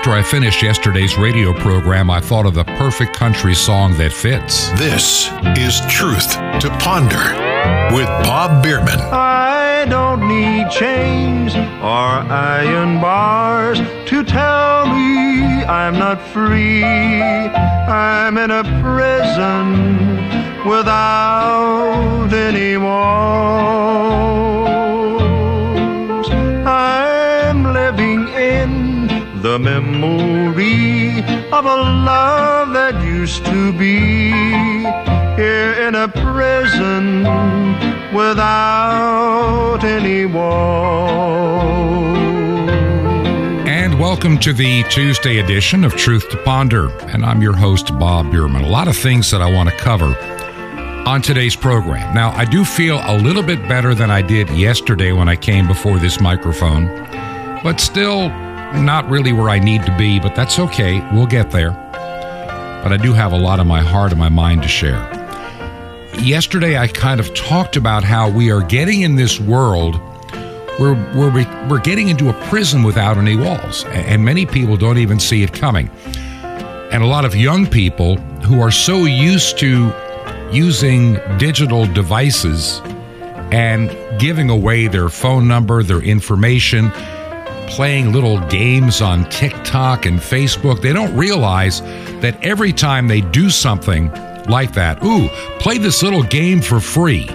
After I finished yesterday's radio program, I thought of the perfect country song that fits. This is Truth to Ponder with Bob Bierman. I don't need chains or iron bars to tell me I'm not free. I'm in a prison without any walls. The memory of a love that used to be here in a prison without any. And welcome to the Tuesday edition of Truth to Ponder. And I'm your host, Bob Bierman. A lot of things that I want to cover on today's program. Now, I do feel a little bit better than I did yesterday when I came before this microphone, but still not really where I need to be, but that's okay. We'll get there. But I do have a lot of my heart and my mind to share. Yesterday, I kind of talked about how we are getting in this world where we're, we're getting into a prison without any walls, and many people don't even see it coming. And a lot of young people who are so used to using digital devices and giving away their phone number, their information, playing little games on TikTok and Facebook, they don't realize that every time they do something like that, ooh, play this little game for free.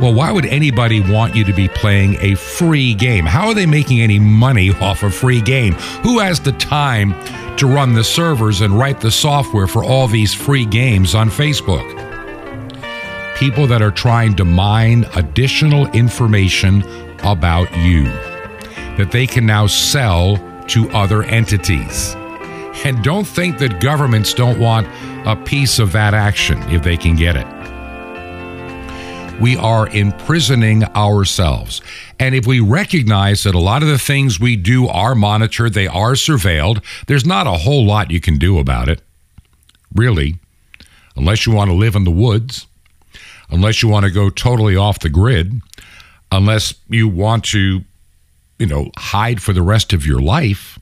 Well, why would anybody want you to be playing a free game? How are they making any money off a free game? Who has the time to run the servers and write the software for all these free games on Facebook? People that are trying to mine additional information about you that they can now sell to other entities. And don't think that governments don't want a piece of that action if they can get it. We are imprisoning ourselves. And if we recognize that a lot of the things we do are monitored, they are surveilled, there's not a whole lot you can do about it. Really. Unless you want to live in the woods, unless you want to go totally off the grid, unless you want to, you know, hide for the rest of your life.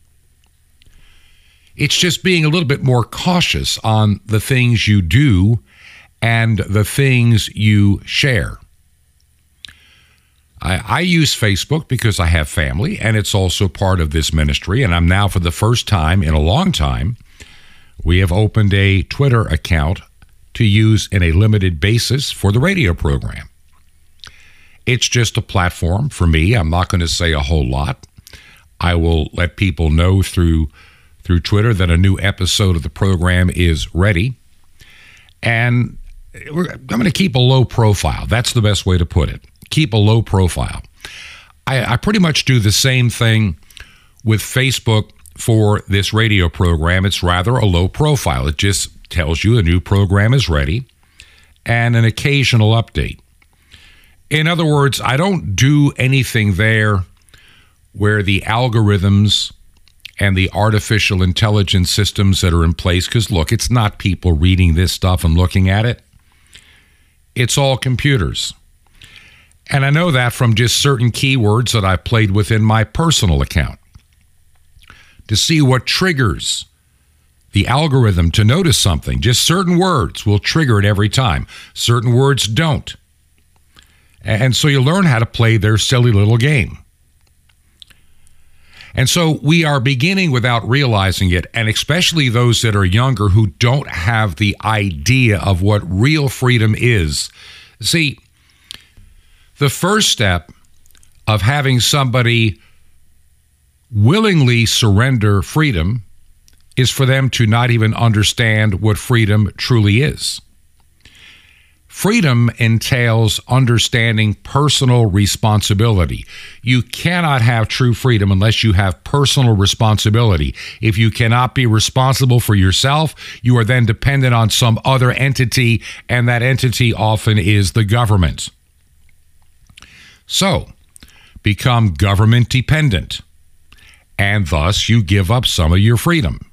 It's just being a little bit more cautious on the things you do and the things you share. I, I, use Facebook because I have family and it's also part of this ministry. And I'm now, for the first time in a long time, we have opened a Twitter account to use in a limited basis for the radio program. It's just a platform for me. I'm not going to say a whole lot. I will let people know through through Twitter that a new episode of the program is ready. And I'm going to keep a low profile. That's the best way to put it. Keep a low profile. I, I pretty much do the same thing with Facebook for this radio program. It's rather a low profile. It just tells you a new program is ready and an occasional update. In other words, I don't do anything there where the algorithms and the artificial intelligence systems that are in place, because look, it's not people reading this stuff and looking at it, it's all computers. And I know that from just certain keywords that I played within my personal account to see what triggers the algorithm to notice something. Just certain words will trigger it every time, certain words don't. And so you learn how to play their silly little game. And so we are beginning without realizing it, and especially those that are younger who don't have the idea of what real freedom is. See, the first step of having somebody willingly surrender freedom is for them to not even understand what freedom truly is. Freedom entails understanding personal responsibility. You cannot have true freedom unless you have personal responsibility. If you cannot be responsible for yourself, you are then dependent on some other entity, and that entity often is the government. So, become government dependent, and thus you give up some of your freedom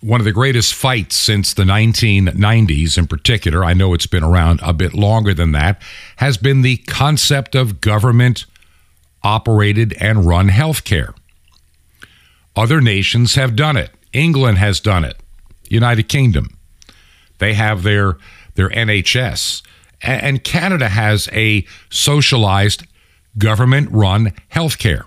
one of the greatest fights since the 1990s, in particular, I know it's been around a bit longer than that, has been the concept of government operated and run healthcare. Other nations have done it. England has done it. United Kingdom. They have their their NHS. And Canada has a socialized government run healthcare.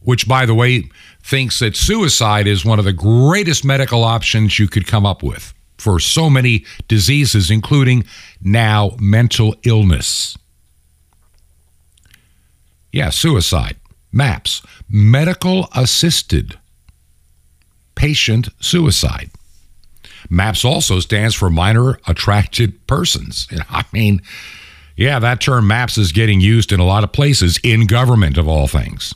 Which by the way thinks that suicide is one of the greatest medical options you could come up with for so many diseases including now mental illness. Yeah, suicide. MAPS, medical assisted patient suicide. MAPS also stands for minor attracted persons. I mean, yeah, that term MAPS is getting used in a lot of places, in government of all things.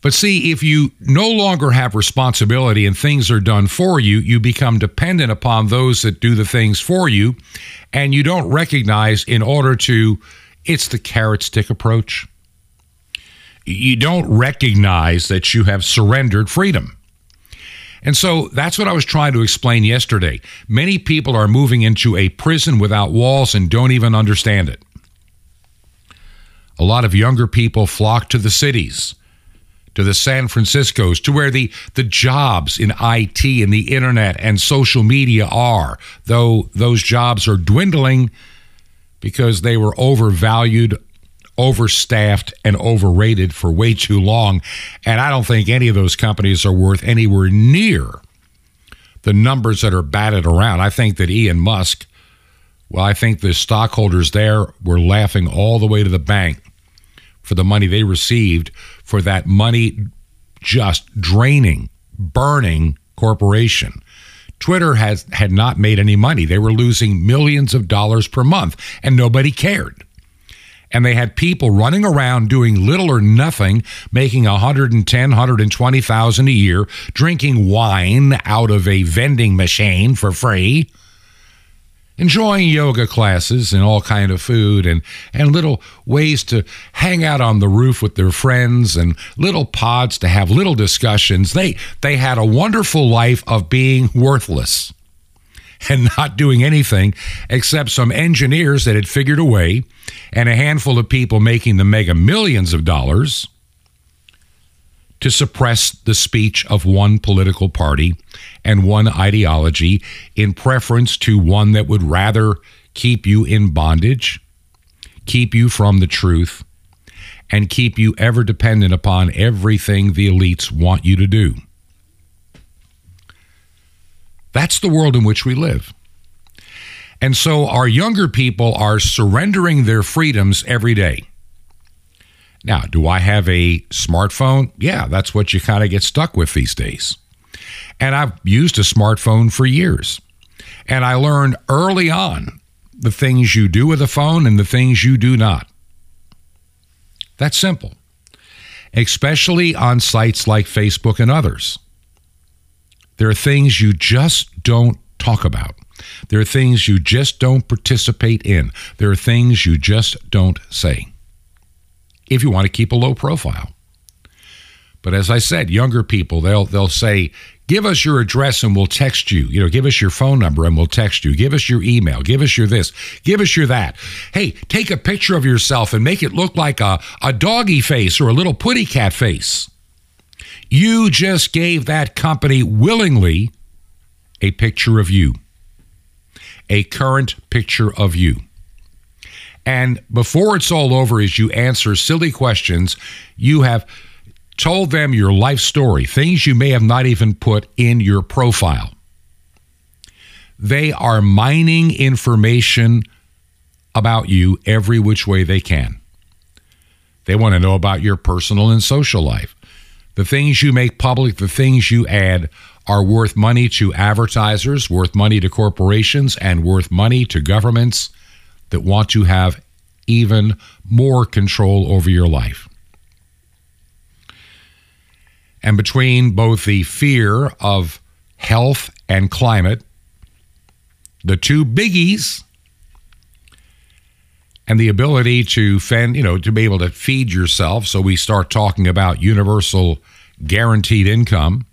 But see, if you no longer have responsibility and things are done for you, you become dependent upon those that do the things for you, and you don't recognize in order to, it's the carrot stick approach you don't recognize that you have surrendered freedom. And so that's what I was trying to explain yesterday. Many people are moving into a prison without walls and don't even understand it. A lot of younger people flock to the cities, to the San Franciscos, to where the, the jobs in IT and the internet and social media are, though those jobs are dwindling because they were overvalued overstaffed and overrated for way too long. And I don't think any of those companies are worth anywhere near the numbers that are batted around. I think that Elon Musk, well, I think the stockholders there were laughing all the way to the bank for the money they received for that money just draining, burning corporation. Twitter has had not made any money. They were losing millions of dollars per month and nobody cared and they had people running around doing little or nothing, making 110, 120,000 a year, drinking wine out of a vending machine for free, enjoying yoga classes and all kind of food and and little ways to hang out on the roof with their friends and little pods to have little discussions. They they had a wonderful life of being worthless and not doing anything except some engineers that had figured a way and a handful of people making the mega millions of dollars to suppress the speech of one political party and one ideology in preference to one that would rather keep you in bondage, keep you from the truth, and keep you ever dependent upon everything the elites want you to do. That's the world in which we live. And so our younger people are surrendering their freedoms every day. Now, do I have a smartphone? Yeah, that's what you kind of get stuck with these days. And I've used a smartphone for years. And I learned early on the things you do with a phone and the things you do not. That's simple, especially on sites like Facebook and others. There are things you just don't talk about. There are things you just don't participate in. There are things you just don't say if you want to keep a low profile. But as I said, younger people, they'll they'll say, "Give us your address and we'll text you. You know, give us your phone number and we'll text you. Give us your email. Give us your this. Give us your that. Hey, take a picture of yourself and make it look like a, a doggy face or a little putty cat face." You just gave that company willingly a picture of you, a current picture of you. And before it's all over, as you answer silly questions, you have told them your life story, things you may have not even put in your profile. They are mining information about you every which way they can. They want to know about your personal and social life. The things you make public, the things you add, are worth money to advertisers, worth money to corporations, and worth money to governments that want to have even more control over your life. And between both the fear of health and climate, the two biggies, and the ability to fend, you know, to be able to feed yourself. So we start talking about universal guaranteed income.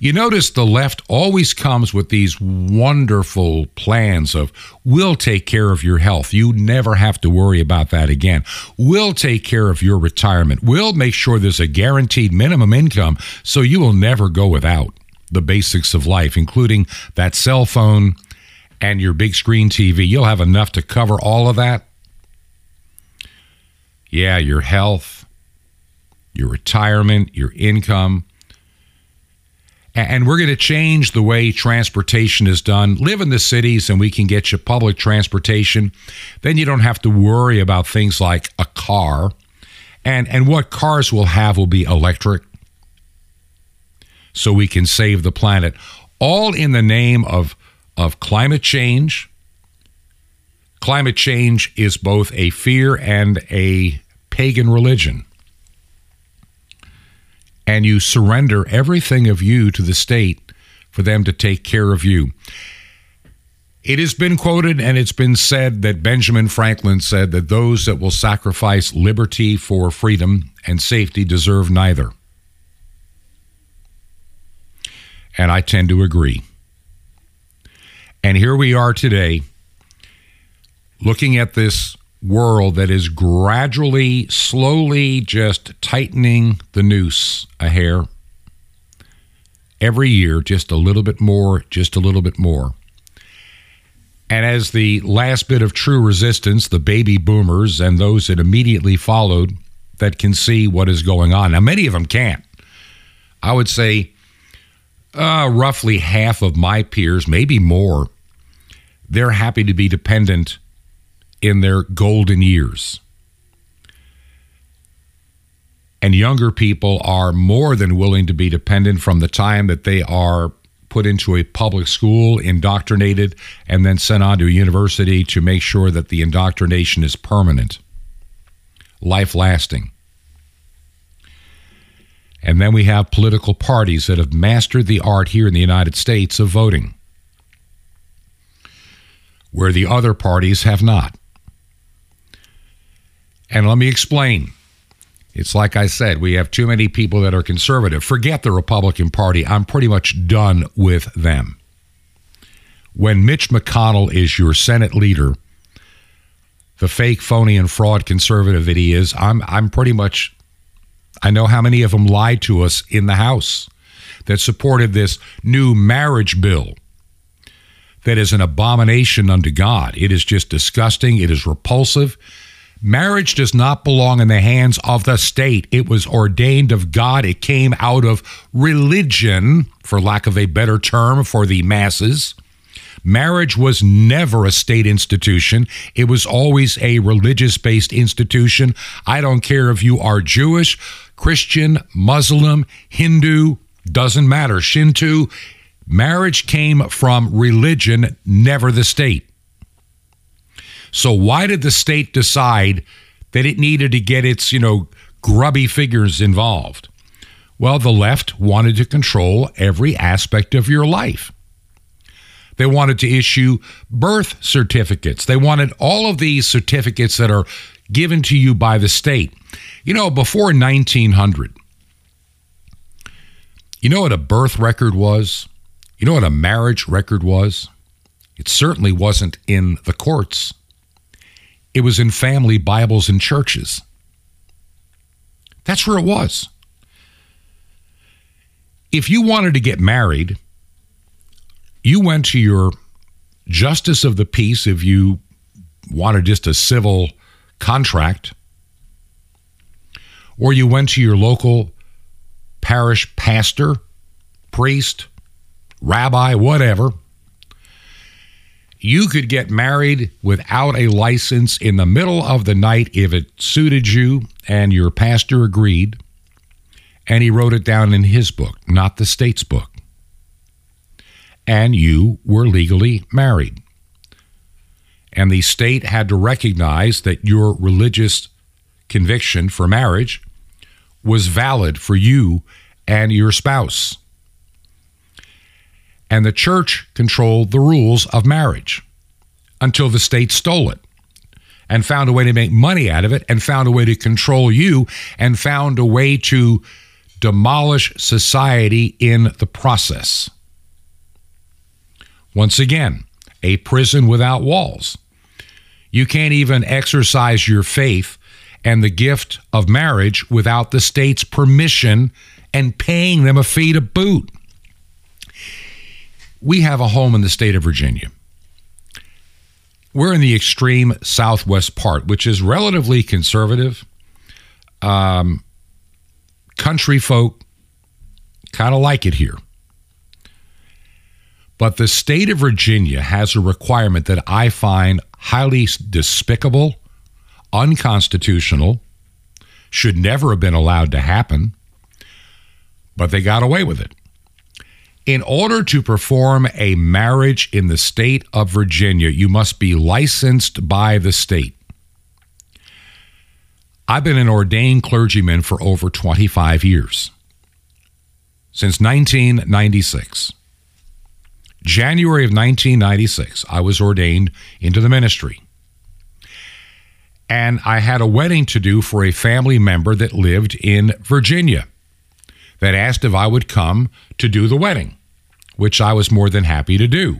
You notice the left always comes with these wonderful plans of, we'll take care of your health. You never have to worry about that again. We'll take care of your retirement. We'll make sure there's a guaranteed minimum income so you will never go without the basics of life, including that cell phone and your big screen TV. You'll have enough to cover all of that. Yeah, your health, your retirement, your income and we're going to change the way transportation is done. Live in the cities and we can get you public transportation. Then you don't have to worry about things like a car. And, and what cars will have will be electric so we can save the planet. All in the name of, of climate change. Climate change is both a fear and a pagan religion and you surrender everything of you to the state for them to take care of you. It has been quoted and it's been said that Benjamin Franklin said that those that will sacrifice liberty for freedom and safety deserve neither. And I tend to agree. And here we are today looking at this world that is gradually, slowly just tightening the noose a hair every year, just a little bit more, just a little bit more. And as the last bit of true resistance, the baby boomers and those that immediately followed that can see what is going on. Now, many of them can't. I would say uh, roughly half of my peers, maybe more, they're happy to be dependent in their golden years. And younger people are more than willing to be dependent from the time that they are put into a public school, indoctrinated, and then sent on to a university to make sure that the indoctrination is permanent, life lasting. And then we have political parties that have mastered the art here in the United States of voting, where the other parties have not. And let me explain. It's like I said, we have too many people that are conservative. Forget the Republican Party. I'm pretty much done with them. When Mitch McConnell is your Senate leader, the fake, phony, and fraud conservative that he is, I'm, I'm pretty much, I know how many of them lied to us in the House that supported this new marriage bill that is an abomination unto God. It is just disgusting. It is repulsive. Marriage does not belong in the hands of the state. It was ordained of God. It came out of religion, for lack of a better term, for the masses. Marriage was never a state institution. It was always a religious based institution. I don't care if you are Jewish, Christian, Muslim, Hindu, doesn't matter. Shinto. Marriage came from religion, never the state. So why did the state decide that it needed to get its, you know, grubby figures involved? Well, the left wanted to control every aspect of your life. They wanted to issue birth certificates. They wanted all of these certificates that are given to you by the state. You know, before 1900, you know what a birth record was? You know what a marriage record was? It certainly wasn't in the courts. It was in family Bibles and churches. That's where it was. If you wanted to get married, you went to your justice of the peace if you wanted just a civil contract, or you went to your local parish pastor, priest, rabbi, whatever you could get married without a license in the middle of the night if it suited you and your pastor agreed. And he wrote it down in his book, not the state's book. And you were legally married. And the state had to recognize that your religious conviction for marriage was valid for you and your spouse and the church controlled the rules of marriage until the state stole it and found a way to make money out of it and found a way to control you and found a way to demolish society in the process. Once again, a prison without walls. You can't even exercise your faith and the gift of marriage without the state's permission and paying them a fee to boot. We have a home in the state of Virginia. We're in the extreme southwest part, which is relatively conservative. Um, country folk kind of like it here. But the state of Virginia has a requirement that I find highly despicable, unconstitutional, should never have been allowed to happen, but they got away with it. In order to perform a marriage in the state of Virginia, you must be licensed by the state. I've been an ordained clergyman for over 25 years, since 1996. January of 1996, I was ordained into the ministry. And I had a wedding to do for a family member that lived in Virginia that asked if I would come to do the wedding, which I was more than happy to do.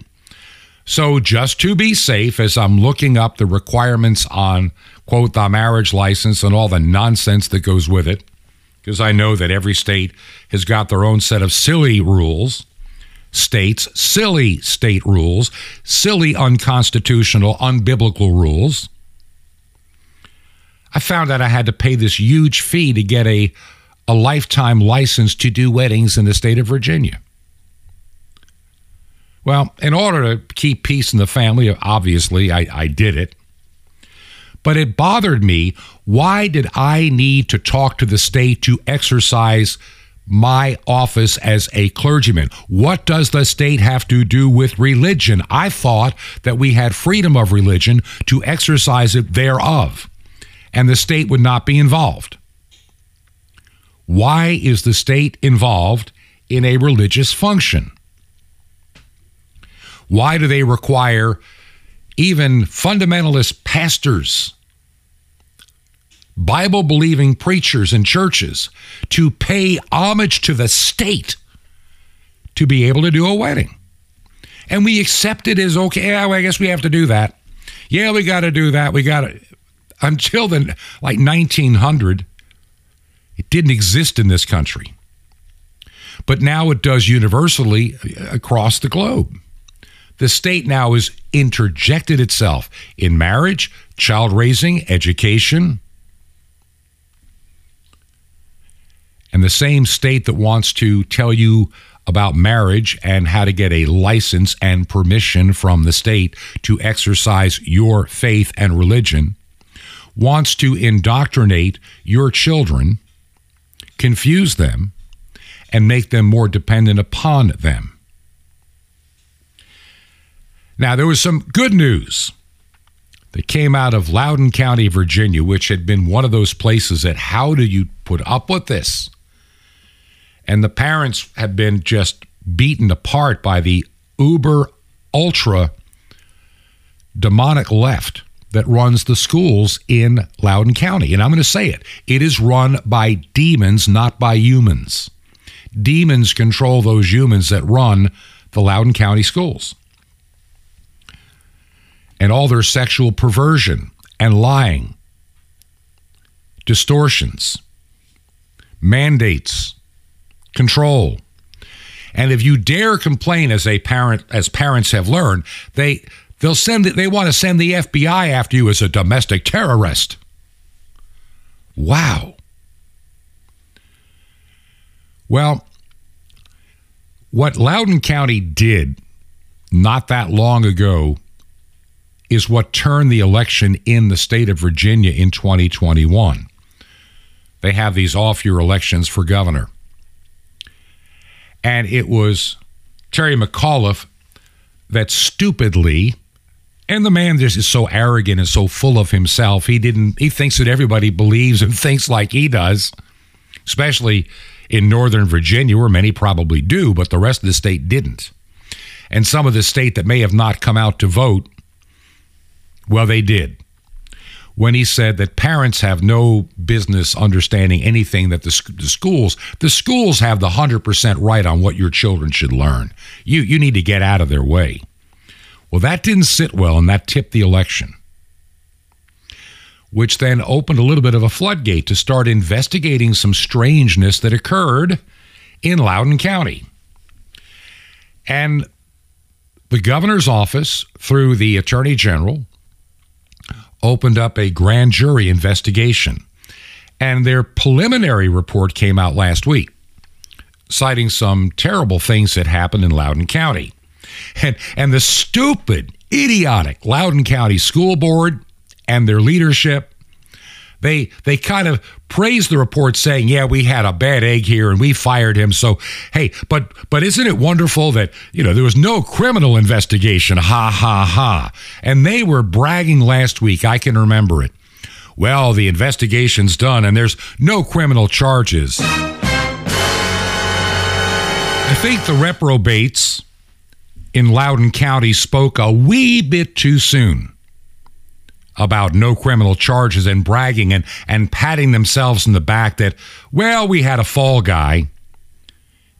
So, just to be safe, as I'm looking up the requirements on, quote, the marriage license and all the nonsense that goes with it, because I know that every state has got their own set of silly rules, states, silly state rules, silly unconstitutional, unbiblical rules. I found out I had to pay this huge fee to get a, a lifetime license to do weddings in the state of Virginia. Well, in order to keep peace in the family, obviously, I, I did it. But it bothered me. Why did I need to talk to the state to exercise my office as a clergyman? What does the state have to do with religion? I thought that we had freedom of religion to exercise it thereof, and the state would not be involved. Why is the state involved in a religious function? Why do they require even fundamentalist pastors, Bible believing preachers and churches to pay homage to the state to be able to do a wedding? And we accept it as okay, yeah, well, I guess we have to do that. Yeah, we got to do that. We got to. Until then, like 1900, it didn't exist in this country. But now it does universally uh, across the globe. The state now has interjected itself in marriage, child raising, education. And the same state that wants to tell you about marriage and how to get a license and permission from the state to exercise your faith and religion wants to indoctrinate your children, confuse them, and make them more dependent upon them. Now, there was some good news that came out of Loudoun County, Virginia, which had been one of those places that how do you put up with this? And the parents have been just beaten apart by the uber ultra demonic left that runs the schools in Loudoun County. And I'm going to say it it is run by demons, not by humans. Demons control those humans that run the Loudoun County schools and all their sexual perversion and lying, distortions, mandates, control. And if you dare complain as a parent, as parents have learned, they they'll send they want to send the FBI after you as a domestic terrorist. Wow. Well, what Loudoun County did not that long ago is what turned the election in the state of Virginia in 2021. They have these off year elections for governor. And it was Terry McAuliffe that stupidly, and the man just is so arrogant and so full of himself, he didn't he thinks that everybody believes and thinks like he does, especially in Northern Virginia, where many probably do, but the rest of the state didn't. And some of the state that may have not come out to vote well, they did. when he said that parents have no business understanding anything that the, the schools the schools have the 100% right on what your children should learn. You you need to get out of their way. Well, that didn't sit well and that tipped the election. Which then opened a little bit of a floodgate to start investigating some strangeness that occurred in Loudoun County. And the governor's office, through the attorney general, opened up a grand jury investigation. And their preliminary report came out last week, citing some terrible things that happened in Loudoun County. And, and the stupid, idiotic Loudoun County School Board and their leadership they they kind of praised the report saying, "Yeah, we had a bad egg here and we fired him." So, hey, but but isn't it wonderful that, you know, there was no criminal investigation. Ha ha ha. And they were bragging last week, I can remember it. Well, the investigation's done and there's no criminal charges. I think the reprobates in Loudoun County spoke a wee bit too soon about no criminal charges and bragging and, and patting themselves in the back that, well, we had a fall guy.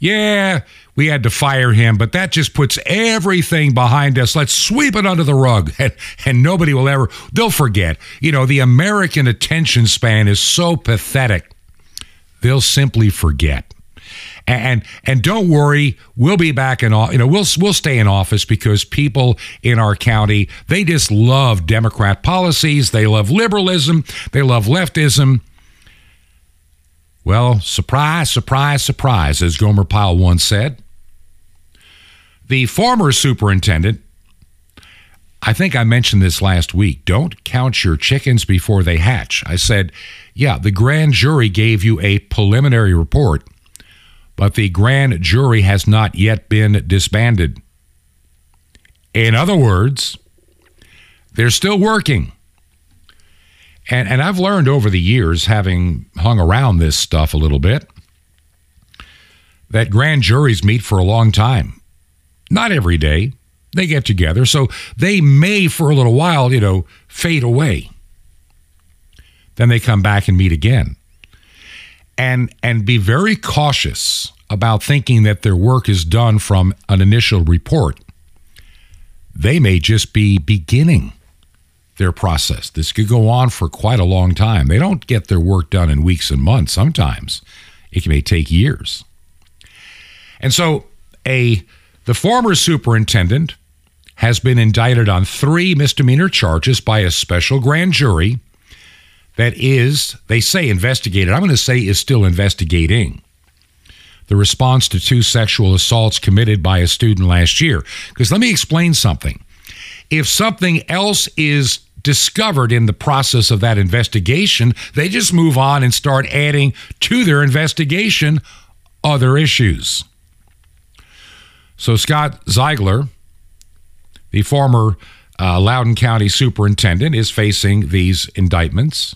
Yeah, we had to fire him, but that just puts everything behind us. Let's sweep it under the rug, and, and nobody will ever, they'll forget. You know, the American attention span is so pathetic, they'll simply forget and and don't worry, we'll be back in office. you know we'll we'll stay in office because people in our county they just love Democrat policies, they love liberalism, they love leftism. Well, surprise, surprise, surprise, as Gomer Pyle once said. The former superintendent, I think I mentioned this last week. Don't count your chickens before they hatch. I said, yeah, the grand jury gave you a preliminary report but the grand jury has not yet been disbanded. In other words, they're still working. And, and I've learned over the years, having hung around this stuff a little bit, that grand juries meet for a long time. Not every day. They get together. So they may, for a little while, you know, fade away. Then they come back and meet again and and be very cautious about thinking that their work is done from an initial report. They may just be beginning their process. This could go on for quite a long time. They don't get their work done in weeks and months. Sometimes it may take years. And so a the former superintendent has been indicted on three misdemeanor charges by a special grand jury that is, they say investigated. I'm going to say is still investigating the response to two sexual assaults committed by a student last year. Because let me explain something. If something else is discovered in the process of that investigation, they just move on and start adding to their investigation other issues. So Scott Ziegler, the former uh, Loudoun County superintendent, is facing these indictments.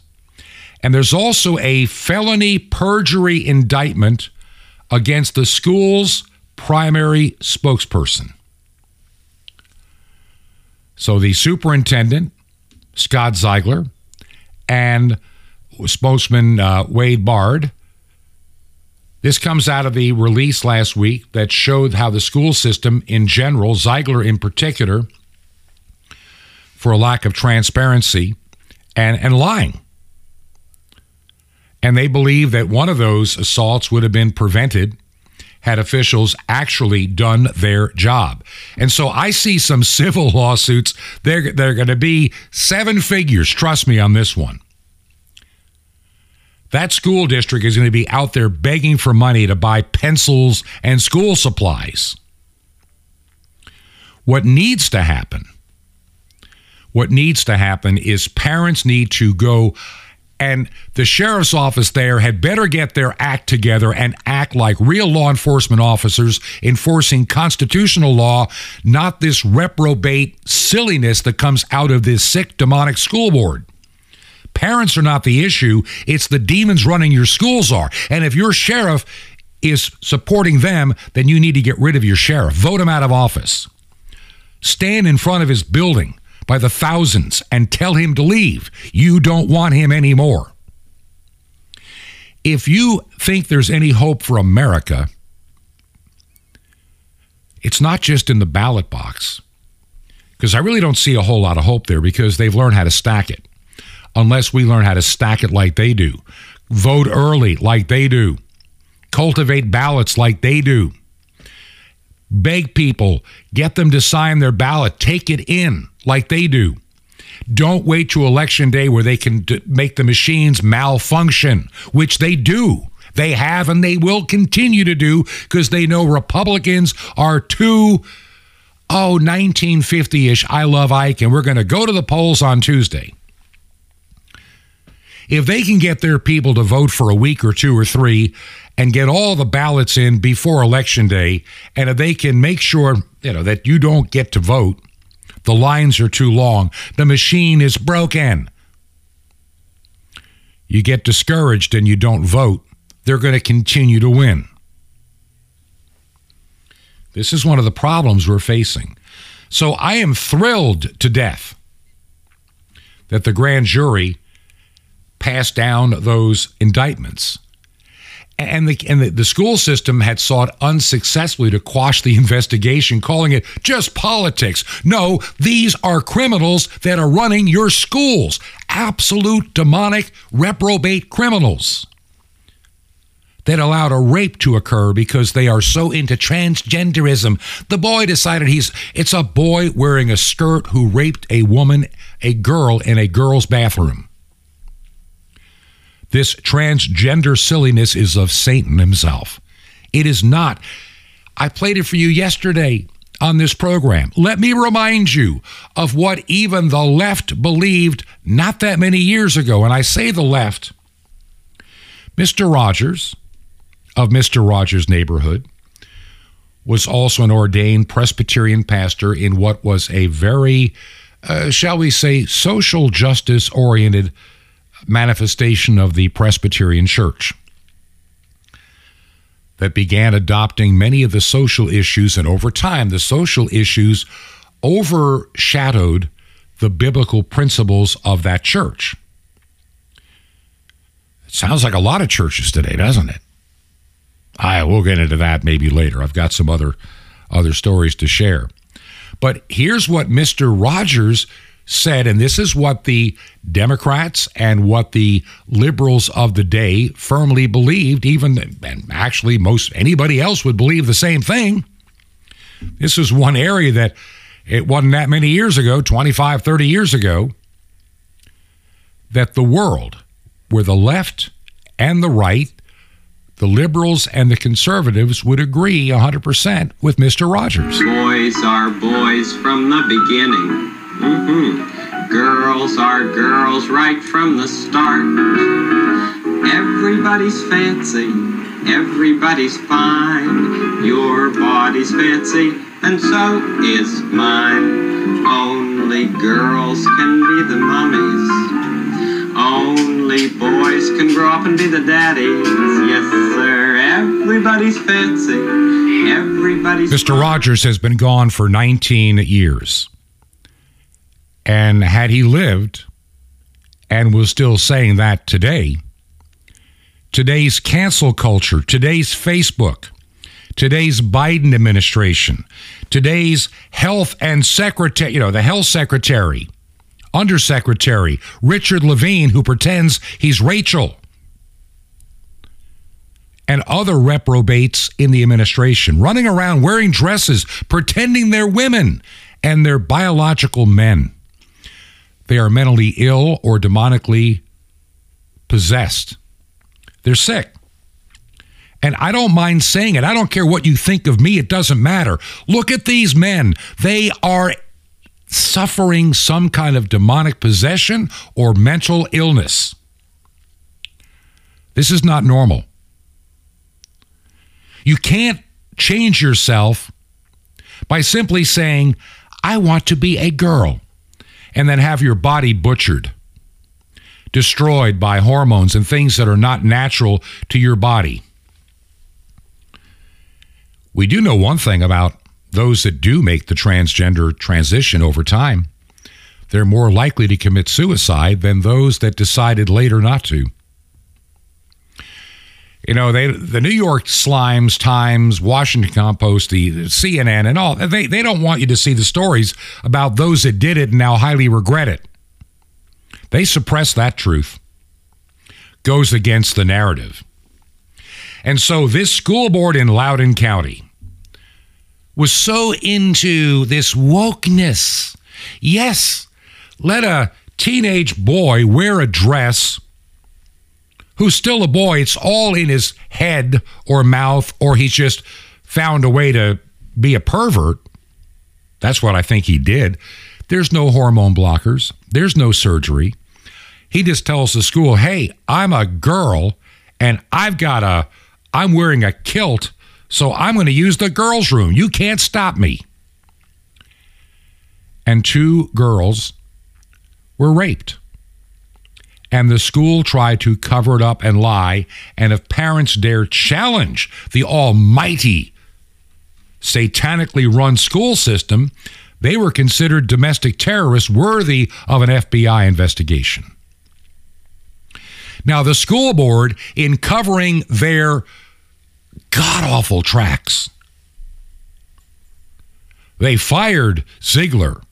And there's also a felony perjury indictment against the school's primary spokesperson. So the superintendent, Scott Ziegler, and spokesman uh, Wade Bard. This comes out of the release last week that showed how the school system in general, Zeigler in particular, for a lack of transparency and, and lying. And they believe that one of those assaults would have been prevented had officials actually done their job. And so I see some civil lawsuits. They're, they're going to be seven figures. Trust me on this one. That school district is going to be out there begging for money to buy pencils and school supplies. What needs to happen? What needs to happen is parents need to go and the sheriff's office there had better get their act together and act like real law enforcement officers enforcing constitutional law, not this reprobate silliness that comes out of this sick demonic school board. Parents are not the issue, it's the demons running your schools are. And if your sheriff is supporting them, then you need to get rid of your sheriff. Vote him out of office. Stand in front of his building by the thousands and tell him to leave. You don't want him anymore. If you think there's any hope for America, it's not just in the ballot box. Because I really don't see a whole lot of hope there because they've learned how to stack it. Unless we learn how to stack it like they do, vote early like they do, cultivate ballots like they do, beg people, get them to sign their ballot, take it in like they do. Don't wait to election day where they can d- make the machines malfunction, which they do. They have and they will continue to do because they know Republicans are too, oh, 1950 ish. I love Ike, and we're going to go to the polls on Tuesday. If they can get their people to vote for a week or two or three and get all the ballots in before election day, and if they can make sure you know that you don't get to vote, the lines are too long, the machine is broken. You get discouraged and you don't vote, they're going to continue to win. This is one of the problems we're facing. So I am thrilled to death that the grand jury passed down those indictments. And the, and the, the school system had sought unsuccessfully to quash the investigation, calling it just politics. No, these are criminals that are running your schools. Absolute demonic reprobate criminals that allowed a rape to occur because they are so into transgenderism. The boy decided he's it's a boy wearing a skirt who raped a woman, a girl in a girl's bathroom. This transgender silliness is of Satan himself. It is not. I played it for you yesterday on this program. Let me remind you of what even the left believed not that many years ago. And I say the left. Mr. Rogers of Mr. Rogers' neighborhood was also an ordained Presbyterian pastor in what was a very, uh, shall we say, social justice oriented manifestation of the Presbyterian Church that began adopting many of the social issues, and over time, the social issues overshadowed the biblical principles of that church. It sounds like a lot of churches today, doesn't it? I will get into that maybe later. I've got some other other stories to share. But here's what Mr. Rogers said, and this is what the Democrats and what the liberals of the day firmly believed, even and actually most anybody else would believe the same thing. This is one area that it wasn't that many years ago, 25, 30 years ago, that the world, where the left and the right, the liberals and the conservatives would agree 100% with Mr. Rogers. Boys are boys from the beginning. Mm-hmm. Girls are girls right from the start. Everybody's fancy, everybody's fine. Your body's fancy, and so is mine. Only girls can be the mummies. Only boys can grow up and be the daddies. Yes, sir. Everybody's fancy. Everybody's. Mr. Rogers has been gone for 19 years. And had he lived and was still saying that today, today's cancel culture, today's Facebook, today's Biden administration, today's health and secretary, you know, the health secretary, undersecretary, Richard Levine, who pretends he's Rachel, and other reprobates in the administration running around wearing dresses, pretending they're women and they're biological men. They are mentally ill or demonically possessed. They're sick. And I don't mind saying it. I don't care what you think of me. It doesn't matter. Look at these men. They are suffering some kind of demonic possession or mental illness. This is not normal. You can't change yourself by simply saying, I want to be a girl and then have your body butchered, destroyed by hormones and things that are not natural to your body. We do know one thing about those that do make the transgender transition over time. they're more likely to commit suicide than those that decided later not to. You know, they the New York Slimes, Times, Washington Compost, the CNN, and all they they don't want you to see the stories about those that did it and now highly regret it. They suppress that truth. Goes against the narrative. And so this school board in Loudoun County was so into this wokeness. Yes, let a teenage boy wear a dress who's still a boy. It's all in his head or mouth, or he's just found a way to be a pervert. That's what I think he did. There's no hormone blockers, there's no surgery. He just tells the school, hey, I'm a girl and I've got a, I'm wearing a kilt, so I'm going to use the girls' room. You can't stop me. And two girls were raped. And the school tried to cover it up and lie. And if parents dare challenge the almighty, satanically run school system, they were considered domestic terrorists worthy of an FBI investigation. Now, the school board, in covering their god awful tracks, they fired Ziegler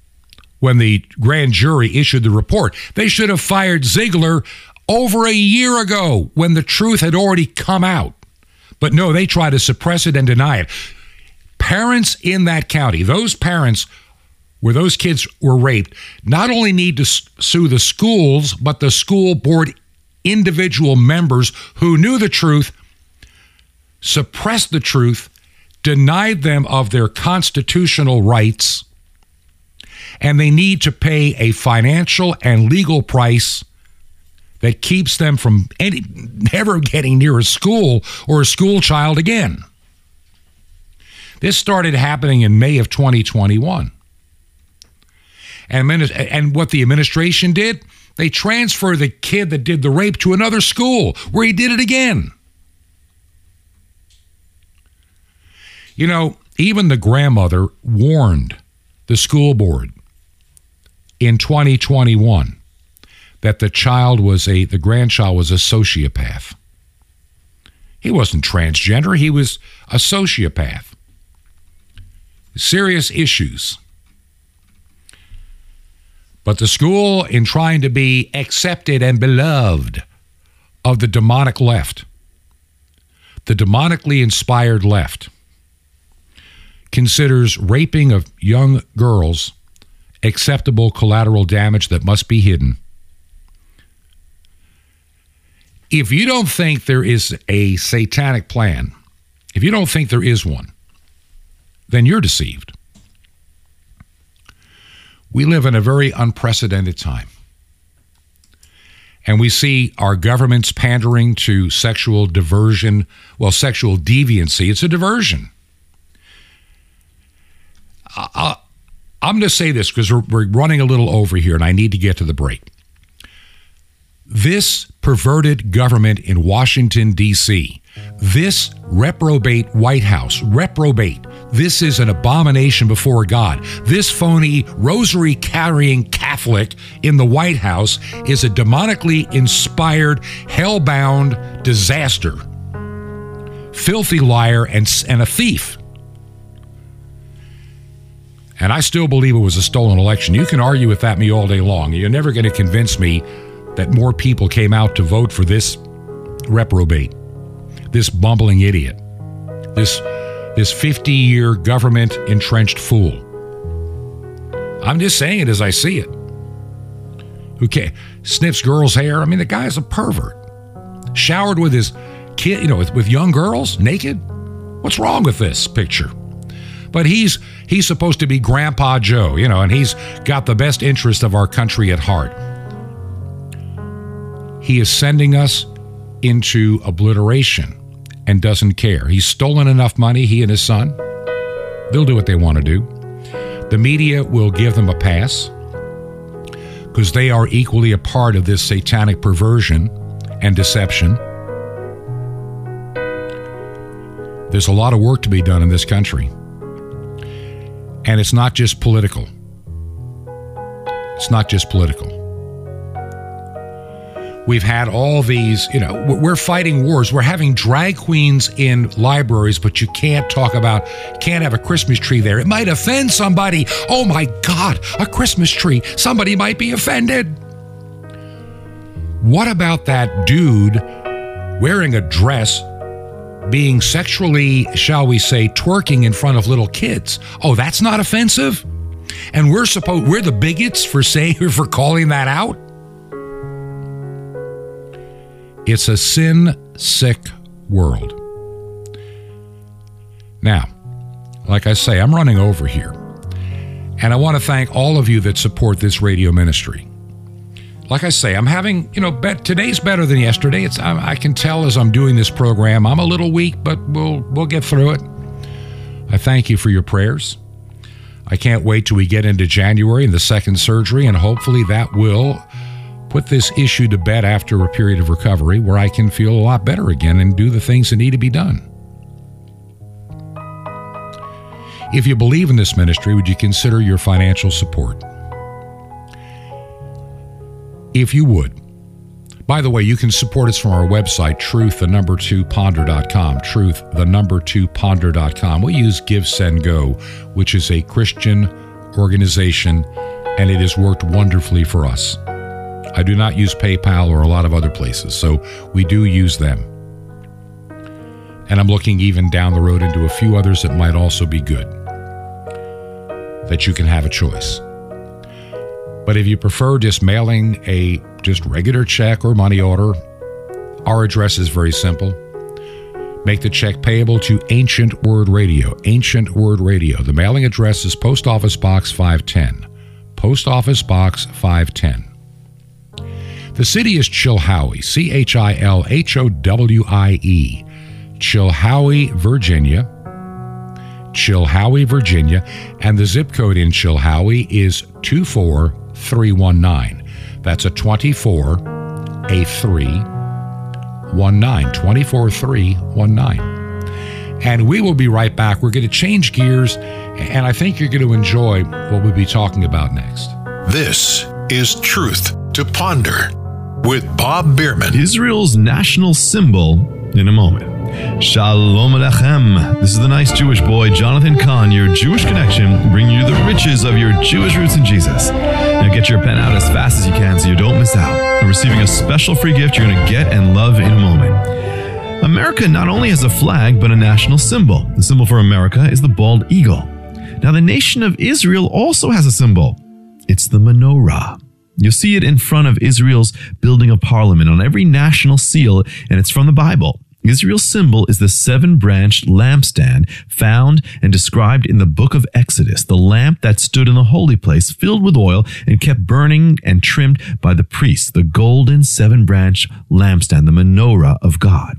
when the grand jury issued the report. They should have fired Ziegler over a year ago when the truth had already come out. But no, they try to suppress it and deny it. Parents in that county, those parents where those kids were raped, not only need to sue the schools, but the school board individual members who knew the truth, suppressed the truth, denied them of their constitutional rights, and they need to pay a financial and legal price that keeps them from any, never getting near a school or a school child again. This started happening in May of 2021. And, and what the administration did, they transfer the kid that did the rape to another school where he did it again. You know, even the grandmother warned the school board in 2021 that the child was a the grandchild was a sociopath. He wasn't transgender, he was a sociopath. Serious issues. But the school, in trying to be accepted and beloved of the demonic left, the demonically inspired left, considers raping of young girls acceptable collateral damage that must be hidden. If you don't think there is a satanic plan, if you don't think there is one, then you're deceived. We live in a very unprecedented time. And we see our governments pandering to sexual diversion, well, sexual deviancy. It's a diversion. I, am going to say this because we're, we're running a little over here and I need to get to the break. This perverted government in Washington, D.C., this reprobate White House, reprobate, this is an abomination before God. This phony rosary carrying Catholic in the White House is a demonically inspired, hell bound disaster, filthy liar, and, and a thief. And I still believe it was a stolen election. You can argue with that me all day long. You're never going to convince me that more people came out to vote for this reprobate, this bumbling idiot, this this 50 year government entrenched fool. I'm just saying it as I see it. Who can sniffs girls' hair? I mean, the guy's a pervert. Showered with his kid, you know, with, with young girls, naked. What's wrong with this picture? But he's he's supposed to be Grandpa Joe, you know, and he's got the best interest of our country at heart. He is sending us into obliteration and doesn't care. He's stolen enough money, he and his son. They'll do what they want to do. The media will give them a pass because they are equally a part of this satanic perversion and deception. There's a lot of work to be done in this country. And it's not just political. It's not just political. We've had all these, you know, we're fighting wars. We're having drag queens in libraries, but you can't talk about, can't have a Christmas tree there. It might offend somebody. Oh my God, a Christmas tree. Somebody might be offended. What about that dude wearing a dress being sexually, shall we say, twerking in front of little kids? Oh, that's not offensive? And we're supposed we're the bigots for saying for calling that out? It's a sin sick world. Now, like I say, I'm running over here. And I want to thank all of you that support this radio ministry. Like I say, I'm having, you know, bet, today's better than yesterday. It's I, I can tell as I'm doing this program, I'm a little weak, but we'll we'll get through it. I thank you for your prayers. I can't wait till we get into January and the second surgery, and hopefully that will put this issue to bed after a period of recovery where I can feel a lot better again and do the things that need to be done. If you believe in this ministry, would you consider your financial support? If you would. By the way, you can support us from our website, truth, the number two ponder.com. Truth, the number two ponder.com. We use Give, Send, Go, which is a Christian organization, and it has worked wonderfully for us. I do not use PayPal or a lot of other places, so we do use them. And I'm looking even down the road into a few others that might also be good, that you can have a choice. But if you prefer just mailing a just regular check or money order, our address is very simple. Make the check payable to Ancient Word Radio. Ancient Word Radio. The mailing address is Post Office Box 510. Post Office Box 510. The city is Chilhowie, C H I L H O W I E, Chilhowie, Virginia. Chilhowie, Virginia, and the zip code in Chilhowie is 24319. That's a 24 a 319 24319. And we will be right back. We're going to change gears, and I think you're going to enjoy what we'll be talking about next. This is Truth to Ponder with Bob Bierman. Israel's national symbol in a moment. Shalom Alechem. This is the nice Jewish boy, Jonathan Cahn, your Jewish connection, bringing you the riches of your Jewish roots in Jesus. Now get your pen out as fast as you can so you don't miss out. I'm receiving a special free gift you're going to get and love in a moment. America not only has a flag, but a national symbol. The symbol for America is the bald eagle. Now, the nation of Israel also has a symbol. It's the menorah. You'll see it in front of Israel's building of parliament on every national seal, and it's from the Bible. Israel's symbol is the seven branched lampstand found and described in the book of Exodus, the lamp that stood in the holy place, filled with oil and kept burning and trimmed by the priests, the golden seven branched lampstand, the menorah of God.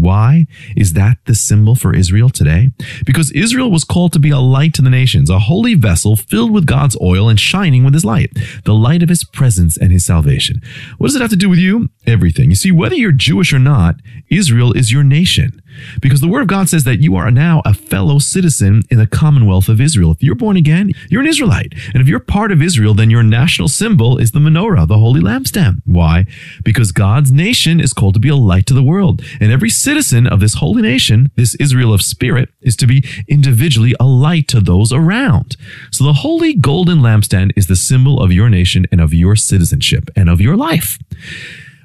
Why is that the symbol for Israel today? Because Israel was called to be a light to the nations, a holy vessel filled with God's oil and shining with his light, the light of his presence and his salvation. What does it have to do with you? Everything. You see, whether you're Jewish or not, Israel is your nation. Because the word of God says that you are now a fellow citizen in the commonwealth of Israel. If you're born again, you're an Israelite. And if you're part of Israel, then your national symbol is the menorah, the holy lampstand. Why? Because God's nation is called to be a light to the world. And every citizen of this holy nation, this Israel of spirit, is to be individually a light to those around. So the holy golden lampstand is the symbol of your nation and of your citizenship and of your life.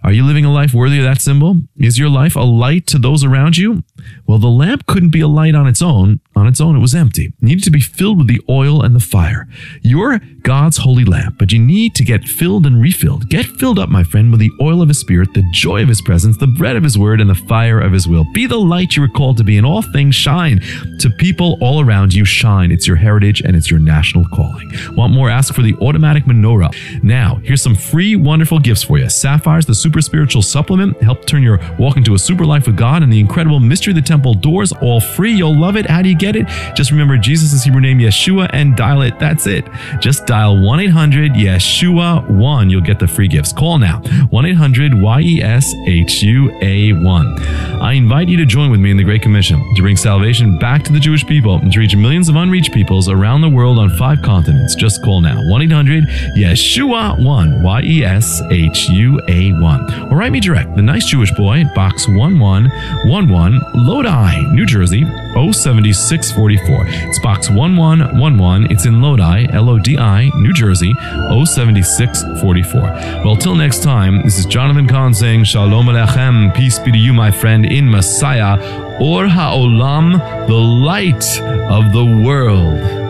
Are you living a life worthy of that symbol? Is your life a light to those around you? Well, the lamp couldn't be a light on its own. On its own, it was empty. It needed to be filled with the oil and the fire. You're God's holy lamp, but you need to get filled and refilled. Get filled up, my friend, with the oil of His Spirit, the joy of His presence, the bread of His word, and the fire of His will. Be the light you were called to be in all things. Shine to people all around you. Shine. It's your heritage and it's your national calling. Want more? Ask for the automatic menorah. Now, here's some free, wonderful gifts for you. Sapphires, the super spiritual supplement, help turn your walk into a super life with God, and the incredible mystery the temple doors, all free. You'll love it. How do you get it? Just remember Jesus' Hebrew name, Yeshua, and dial it. That's it. Just dial 1 800 Yeshua 1. You'll get the free gifts. Call now 1 800 Y E S H U A 1. I invite you to join with me in the Great Commission to bring salvation back to the Jewish people and to reach millions of unreached peoples around the world on five continents. Just call now 1 800 Yeshua 1, Y E S H U A 1. Or write me direct, The Nice Jewish Boy, Box 1111, Lodi, New Jersey 07644. It's Box 1111. It's in Lodi, L O D I, New Jersey 07644. Well, till next time, this is Jonathan Cahn saying Shalom Alechem, peace be to you, my friend, in Messiah, Or HaOlam, the light of the world.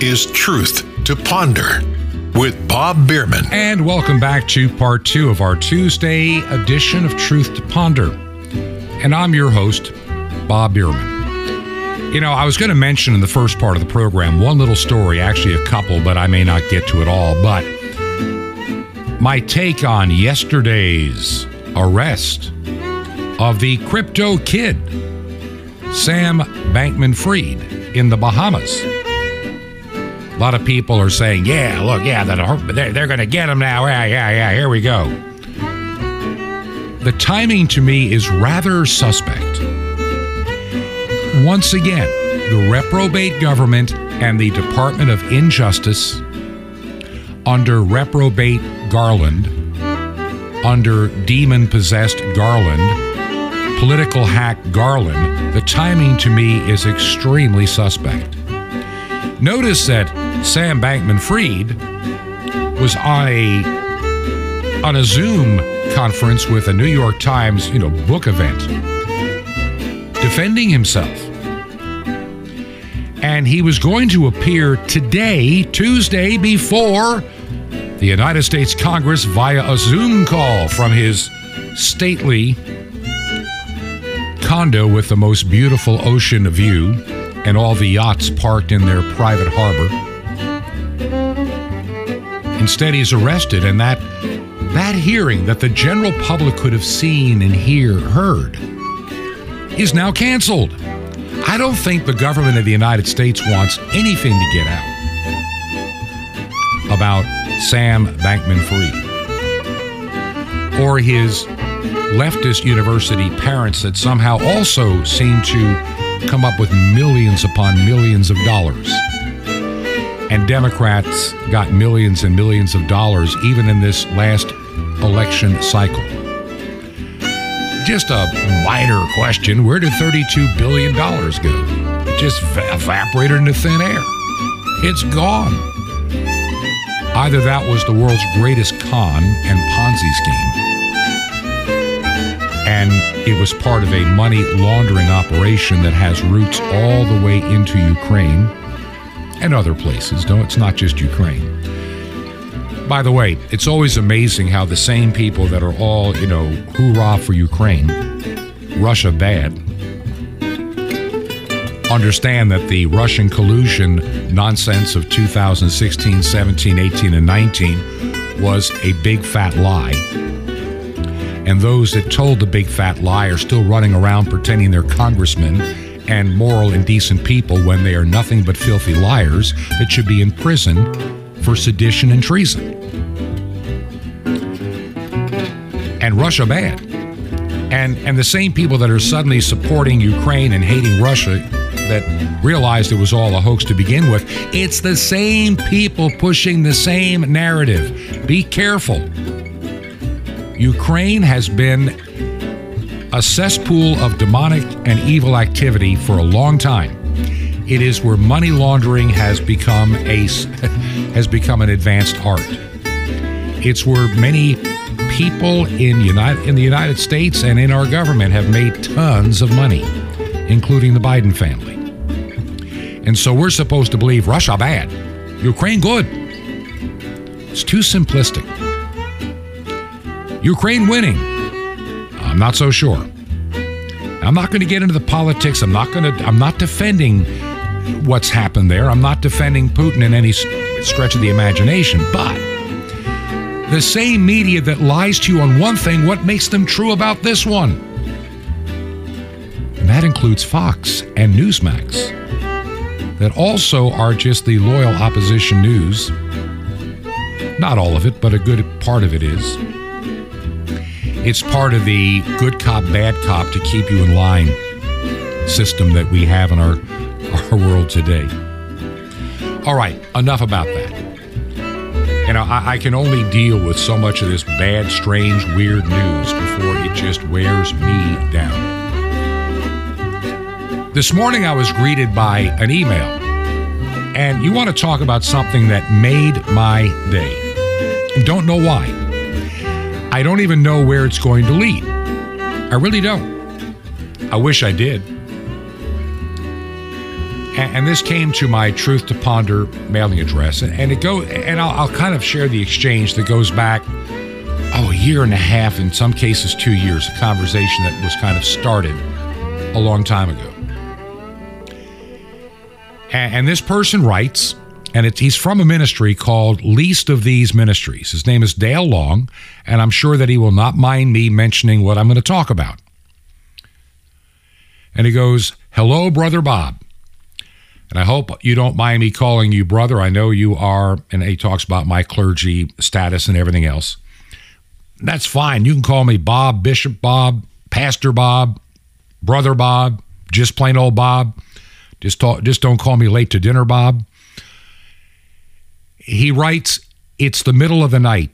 Is Truth to Ponder with Bob Bierman. And welcome back to part two of our Tuesday edition of Truth to Ponder. And I'm your host, Bob Bierman. You know, I was going to mention in the first part of the program one little story, actually a couple, but I may not get to it all. But my take on yesterday's arrest of the crypto kid, Sam Bankman Fried, in the Bahamas. A lot of people are saying, yeah, look, yeah, they're, they're going to get him now. Yeah, yeah, yeah, here we go. The timing to me is rather suspect. Once again, the reprobate government and the Department of Injustice under reprobate Garland, under demon possessed Garland, political hack Garland, the timing to me is extremely suspect. Notice that Sam Bankman Fried was on a on a Zoom conference with a New York Times, you know, book event defending himself. And he was going to appear today, Tuesday, before the United States Congress via a Zoom call from his stately condo with the most beautiful ocean view and all the yachts parked in their private harbor. Instead, he's arrested, and that that hearing that the general public could have seen and hear heard is now canceled. I don't think the government of the United States wants anything to get out about Sam Bankman Fried or his leftist university parents that somehow also seem to come up with millions upon millions of dollars. And Democrats got millions and millions of dollars even in this last election cycle. Just a minor question where did $32 billion go? It just evaporated into thin air. It's gone. Either that was the world's greatest con and Ponzi scheme, and it was part of a money laundering operation that has roots all the way into Ukraine and other places. No, it's not just Ukraine. By the way, it's always amazing how the same people that are all, you know, hoorah for Ukraine, Russia bad, understand that the Russian collusion nonsense of 2016, 17, 18, and 19 was a big fat lie. And those that told the big fat lie are still running around pretending they're congressmen and moral and decent people when they are nothing but filthy liars that should be in prison for sedition and treason. And Russia bad. And and the same people that are suddenly supporting Ukraine and hating Russia that realized it was all a hoax to begin with, it's the same people pushing the same narrative. Be careful. Ukraine has been a cesspool of demonic and evil activity for a long time. It is where money laundering has become a has become an advanced art. It's where many people in United in the United States and in our government have made tons of money, including the Biden family. And so we're supposed to believe Russia bad, Ukraine good. It's too simplistic. Ukraine winning. I'm not so sure. I'm not going to get into the politics. I'm not going to I'm not defending what's happened there. I'm not defending Putin in any stretch of the imagination, but the same media that lies to you on one thing, what makes them true about this one? And that includes Fox and Newsmax. that also are just the loyal opposition news. Not all of it, but a good part of it is. It's part of the good cop, bad cop to keep you in line system that we have in our, our world today. All right, enough about that. You know, I, I, can only deal with so much of this bad, strange, weird news before it just wears me down. This morning I was greeted by an email, and you want to talk about something that made my day. Don't know why. I don't even know where it's going to lead. I really don't. I wish I did. And, this came to my Truth to Ponder mailing address, and it go and I'll, I'll kind of share the exchange that goes back oh a year and a half, in some cases two years, a conversation that was kind of started a long time ago. And this person writes, and he's from a ministry called Least of These Ministries. His name is Dale Long, and I'm sure that he will not mind me mentioning what I'm going to talk about. And he goes, Hello, Brother Bob. And I hope you don't mind me calling you brother. I know you are, and he talks about my clergy status and everything else. That's fine. You can call me Bob, Bishop Bob, Pastor Bob, Brother Bob, just plain old Bob. Just, talk, just don't call me late to dinner, Bob. He writes, It's the middle of the night.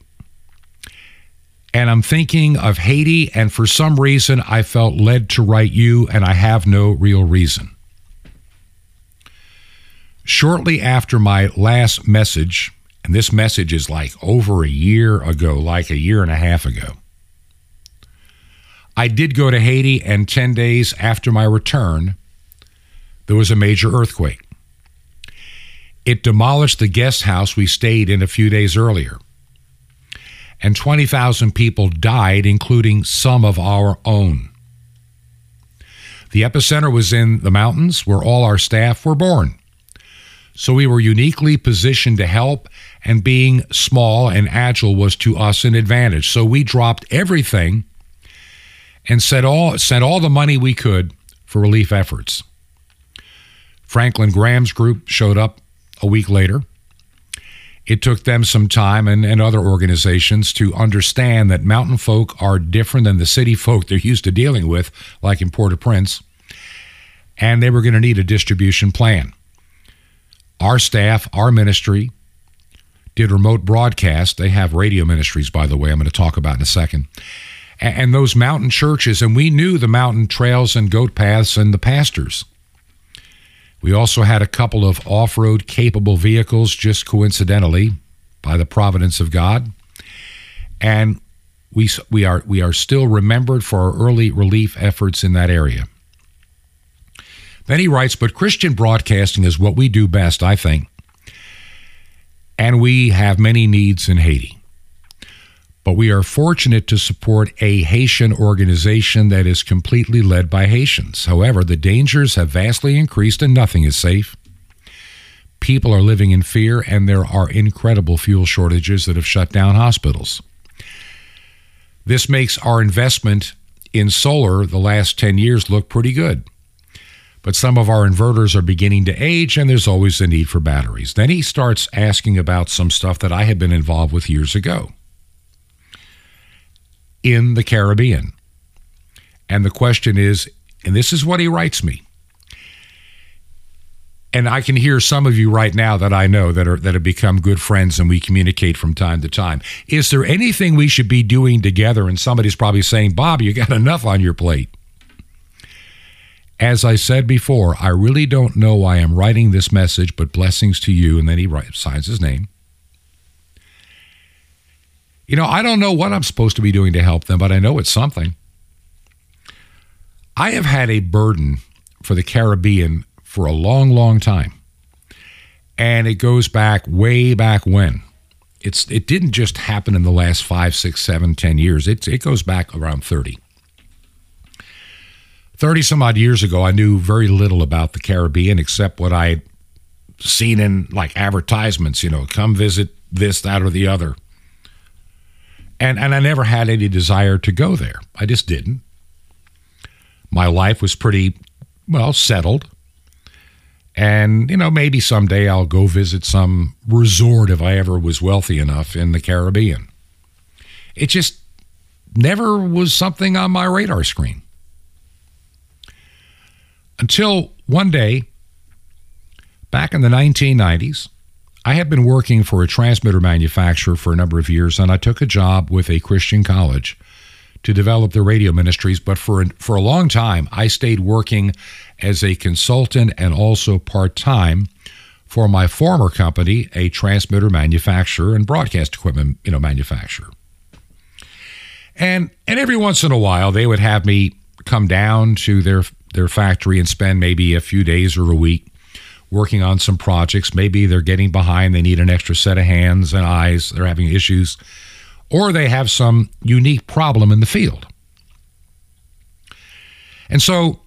And I'm thinking of Haiti, and for some reason, I felt led to write you, and I have no real reason. Shortly after my last message, and this message is like over a year ago, like a year and a half ago, I did go to Haiti, and 10 days after my return, there was a major earthquake. It demolished the guest house we stayed in a few days earlier. And 20,000 people died, including some of our own. The epicenter was in the mountains where all our staff were born. So we were uniquely positioned to help, and being small and agile was to us an advantage. So we dropped everything and sent all, sent all the money we could for relief efforts. Franklin Graham's group showed up a week later. It took them some time and, and other organizations to understand that mountain folk are different than the city folk they're used to dealing with, like in Port au Prince, and they were going to need a distribution plan. Our staff, our ministry, did remote broadcast. They have radio ministries, by the way, I'm going to talk about in a second. And, and those mountain churches, and we knew the mountain trails and goat paths and the pastors. We also had a couple of off road capable vehicles, just coincidentally, by the providence of God. And we, we, are, we are still remembered for our early relief efforts in that area. Then he writes, But Christian broadcasting is what we do best, I think. And we have many needs in Haiti. But we are fortunate to support a Haitian organization that is completely led by Haitians. However, the dangers have vastly increased and nothing is safe. People are living in fear, and there are incredible fuel shortages that have shut down hospitals. This makes our investment in solar the last 10 years look pretty good. But some of our inverters are beginning to age, and there's always a need for batteries. Then he starts asking about some stuff that I had been involved with years ago in the Caribbean. And the question is, and this is what he writes me. And I can hear some of you right now that I know that are that have become good friends and we communicate from time to time. Is there anything we should be doing together? And somebody's probably saying, Bob, you got enough on your plate. As I said before, I really don't know why I'm writing this message, but blessings to you. And then he writes, signs his name. You know, I don't know what I'm supposed to be doing to help them, but I know it's something. I have had a burden for the Caribbean for a long, long time. And it goes back way back when. It's it didn't just happen in the last five, six, seven, ten years. It it goes back around 30. 30 some odd years ago, I knew very little about the Caribbean except what I had seen in like advertisements, you know, come visit this, that, or the other. And, and I never had any desire to go there. I just didn't. My life was pretty, well, settled. And, you know, maybe someday I'll go visit some resort if I ever was wealthy enough in the Caribbean. It just never was something on my radar screen. Until one day, back in the 1990s, I had been working for a transmitter manufacturer for a number of years, and I took a job with a Christian college to develop the radio ministries. But for, for a long time, I stayed working as a consultant and also part time for my former company, a transmitter manufacturer and broadcast equipment you know, manufacturer. And, and every once in a while, they would have me come down to their, their factory and spend maybe a few days or a week working on some projects. Maybe they're getting behind, they need an extra set of hands and eyes, they're having issues, or they have some unique problem in the field. And so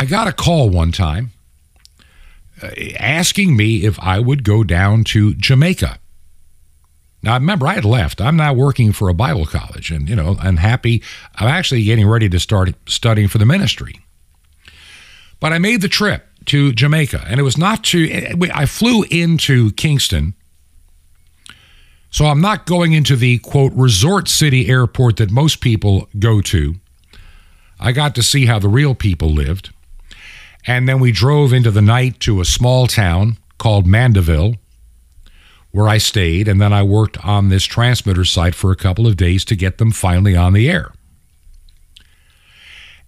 I got a call one time uh, asking me if I would go down to Jamaica. Now, remember, I had left. I'm now working for a Bible college, and, you know, I'm happy. I'm actually getting ready to start studying for the ministry. But I made the trip to Jamaica, and it was not to, I flew into Kingston. So I'm not going into the quote resort city airport that most people go to. I got to see how the real people lived. And then we drove into the night to a small town called Mandeville, where I stayed. And then I worked on this transmitter site for a couple of days to get them finally on the air.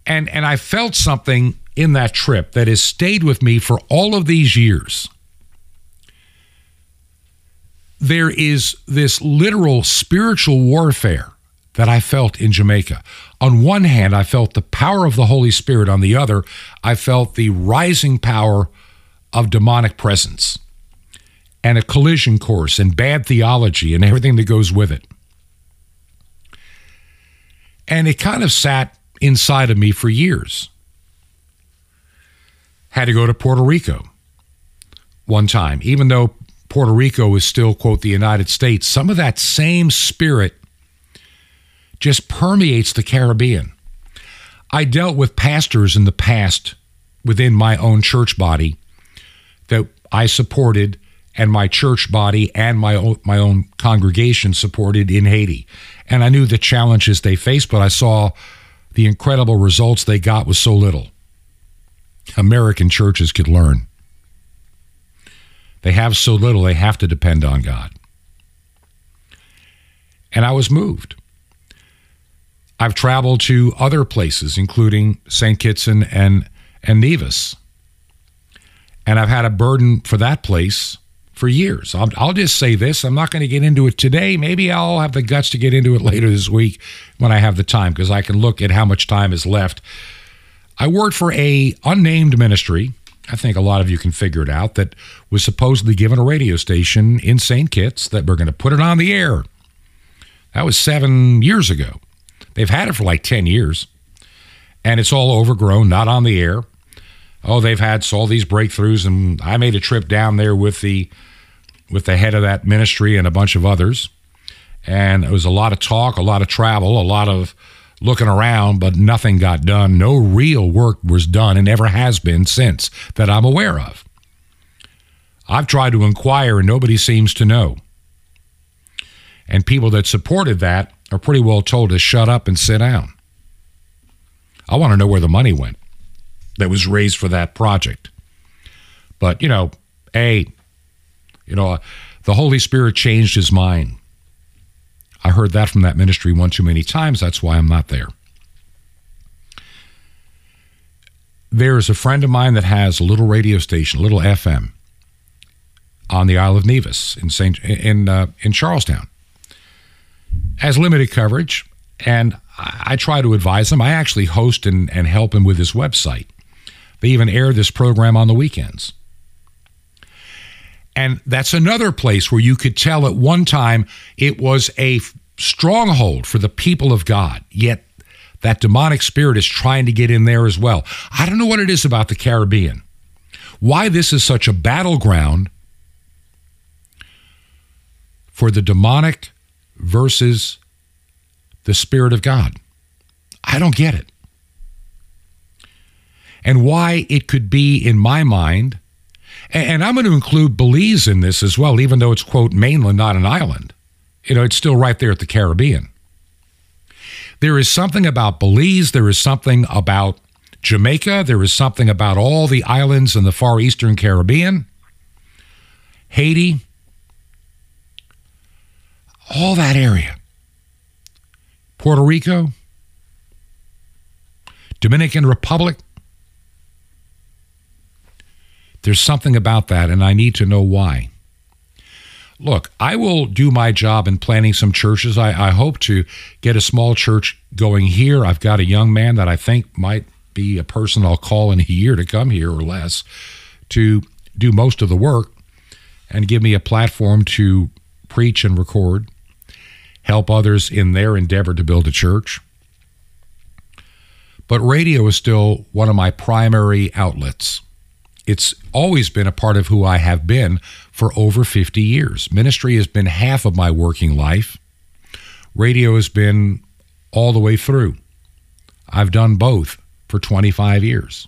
And, and I felt something in that trip that has stayed with me for all of these years. There is this literal spiritual warfare that I felt in Jamaica. On one hand, I felt the power of the Holy Spirit. On the other, I felt the rising power of demonic presence and a collision course and bad theology and everything that goes with it. And it kind of sat inside of me for years had to go to Puerto Rico one time. Even though Puerto Rico is still, quote, the United States, some of that same spirit just permeates the Caribbean. I dealt with pastors in the past within my own church body that I supported and my church body and my own, my own congregation supported in Haiti. And I knew the challenges they faced, but I saw the incredible results they got with so little. American churches could learn. They have so little, they have to depend on God. And I was moved. I've traveled to other places, including St. Kitts and, and, and Nevis. And I've had a burden for that place for years. I'll, I'll just say this I'm not going to get into it today. Maybe I'll have the guts to get into it later this week when I have the time because I can look at how much time is left I worked for a unnamed ministry. I think a lot of you can figure it out that was supposedly given a radio station in St. Kitts that we're going to put it on the air. That was seven years ago. They've had it for like 10 years and it's all overgrown, not on the air. Oh, they've had all these breakthroughs, and I made a trip down there with the with the head of that ministry and a bunch of others, and it was a lot of talk, a lot of travel, a lot of looking around, but nothing got done. No real work was done and never has been since that I'm aware of. I've tried to inquire and nobody seems to know. And people that supported that are pretty well told to shut up and sit down. I want to know where the money went that was raised for that project. But, you know, A, you know, the Holy Spirit changed his mind. I heard that from that ministry one too many times. That's why I'm not there. There's a friend of mine that has a little radio station, a little FM, on the Isle of Nevis in Saint in uh, in Charlestown. Has limited coverage, and I, try to advise him. I actually host and, and help him with his website. They even air this program on the weekends. And that's another place where you could tell at one time it was a stronghold for the people of God, yet that demonic spirit is trying to get in there as well. I don't know what it is about the Caribbean, why this is such a battleground for the demonic versus the Spirit of God. I don't get it. And why it could be, in my mind, And, I'm going to include Belize in this as well, even though it's, quote, mainland, not an island. You know, it's still right there at the Caribbean. There is something about Belize, there is something about Jamaica, there is something about all the islands in the far eastern Caribbean, Haiti, all that area. Puerto Rico, Dominican Republic. There's something about that, and I need to know why. Look, I will do my job in planning some churches. I, I, hope to get a small church going here. I've got a young man that I think might be a person I'll call in a year to come here or less to do most of the work and give me a platform to preach and record, help others in their endeavor to build a church. But radio is still one of my primary outlets. It's always been a part of who I have been for over 50 years. Ministry has been half of my working life. Radio has been all the way through. I've done both for 25 years.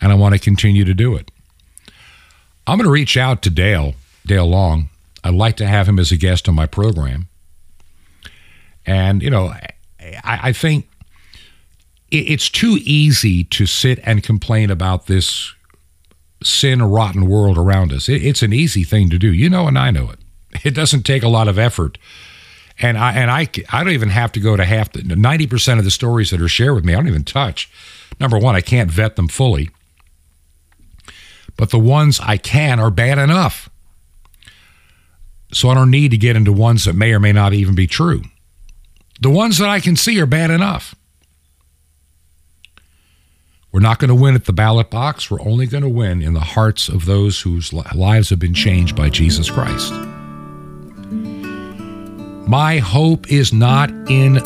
And I want to continue to do it. I'm going to reach out to Dale, Dale Long. I'd like to have him as a guest on my program. And, you know, I, I think it's too easy to sit and complain about this sin rotten world around us. It's an easy thing to do. You know, and I know it. It doesn't take a lot of effort. And I and I I don't even have to go to half the 90% of the stories that are shared with me. I don't even touch. Number 1, I can't vet them fully. But the ones I can are bad enough. So I don't need to get into ones that may or may not even be true. The ones that I can see are bad enough. We're not going to win at the ballot box. We're only going to win in the hearts of those whose lives have been changed by Jesus Christ. My hope is not in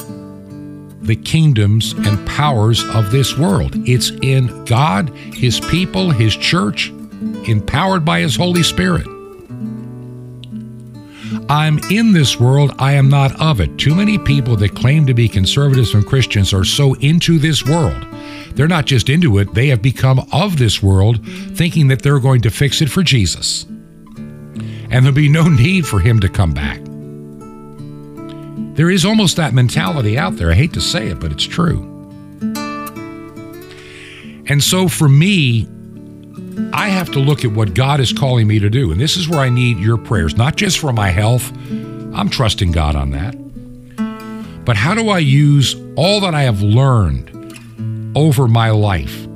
the kingdoms and powers of this world. It's in God, His people, His church, empowered by His Holy Spirit. I'm in this world, I am not of it. Too many people that claim to be conservatives and Christians are so into this world they're not just into it, they have become of this world, thinking that they're going to fix it for Jesus. And there'll be no need for him to come back. There is almost that mentality out there. I hate to say it, but it's true. And so for me, I have to look at what God is calling me to do. And this is where I need your prayers, not just for my health. I'm trusting God on that. But how do I use all that I have learned over my life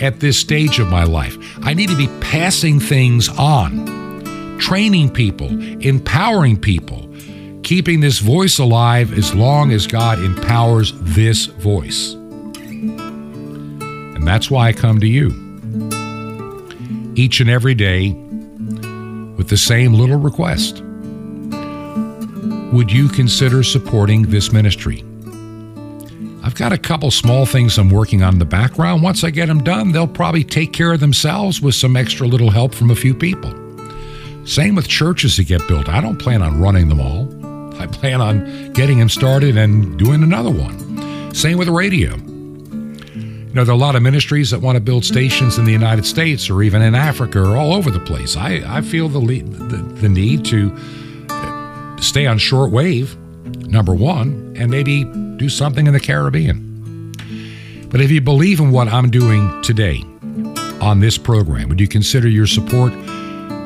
at this stage of my life. I need to be passing things on, training people, empowering people, keeping this voice alive as long as God empowers this voice. And that's why I come to you each and every day with the same little request. Would you consider supporting this ministry? Got a couple small things I'm working on in the background. Once I get them done, they'll probably take care of themselves with some extra little help from a few people. Same with churches that get built. I don't plan on running them all. I plan on getting them started and doing another one. Same with radio. You know, there are a lot of ministries that want to build stations in the United States or even in Africa or all over the place. I, I feel the, the, the need to stay on short wave, number one, and maybe do something in the Caribbean. But if you believe in what I'm doing today on this program, would you consider your support?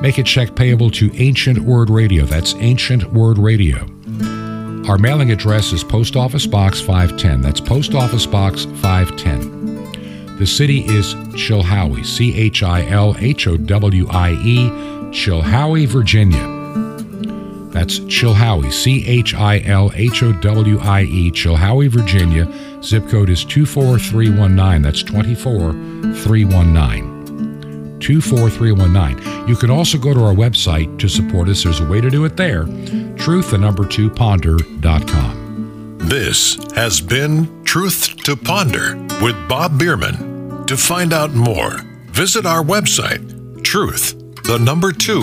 Make a check payable to Ancient Word Radio. That's Ancient Word Radio. Our mailing address is Post Office Box 510. That's Post Office Box 510. The city is Chilhowie, C H I L H O W I E, Chilhowie, Virginia. That's Chilhowie, C H I L H O W I E, Chilhowie, Virginia. Zip code is 24319. That's 24319. 24319. You can also go to our website to support us. There's a way to do it there. Truth, the number two, ponder.com. This has been Truth to Ponder with Bob Bierman. To find out more, visit our website, truth, the number two,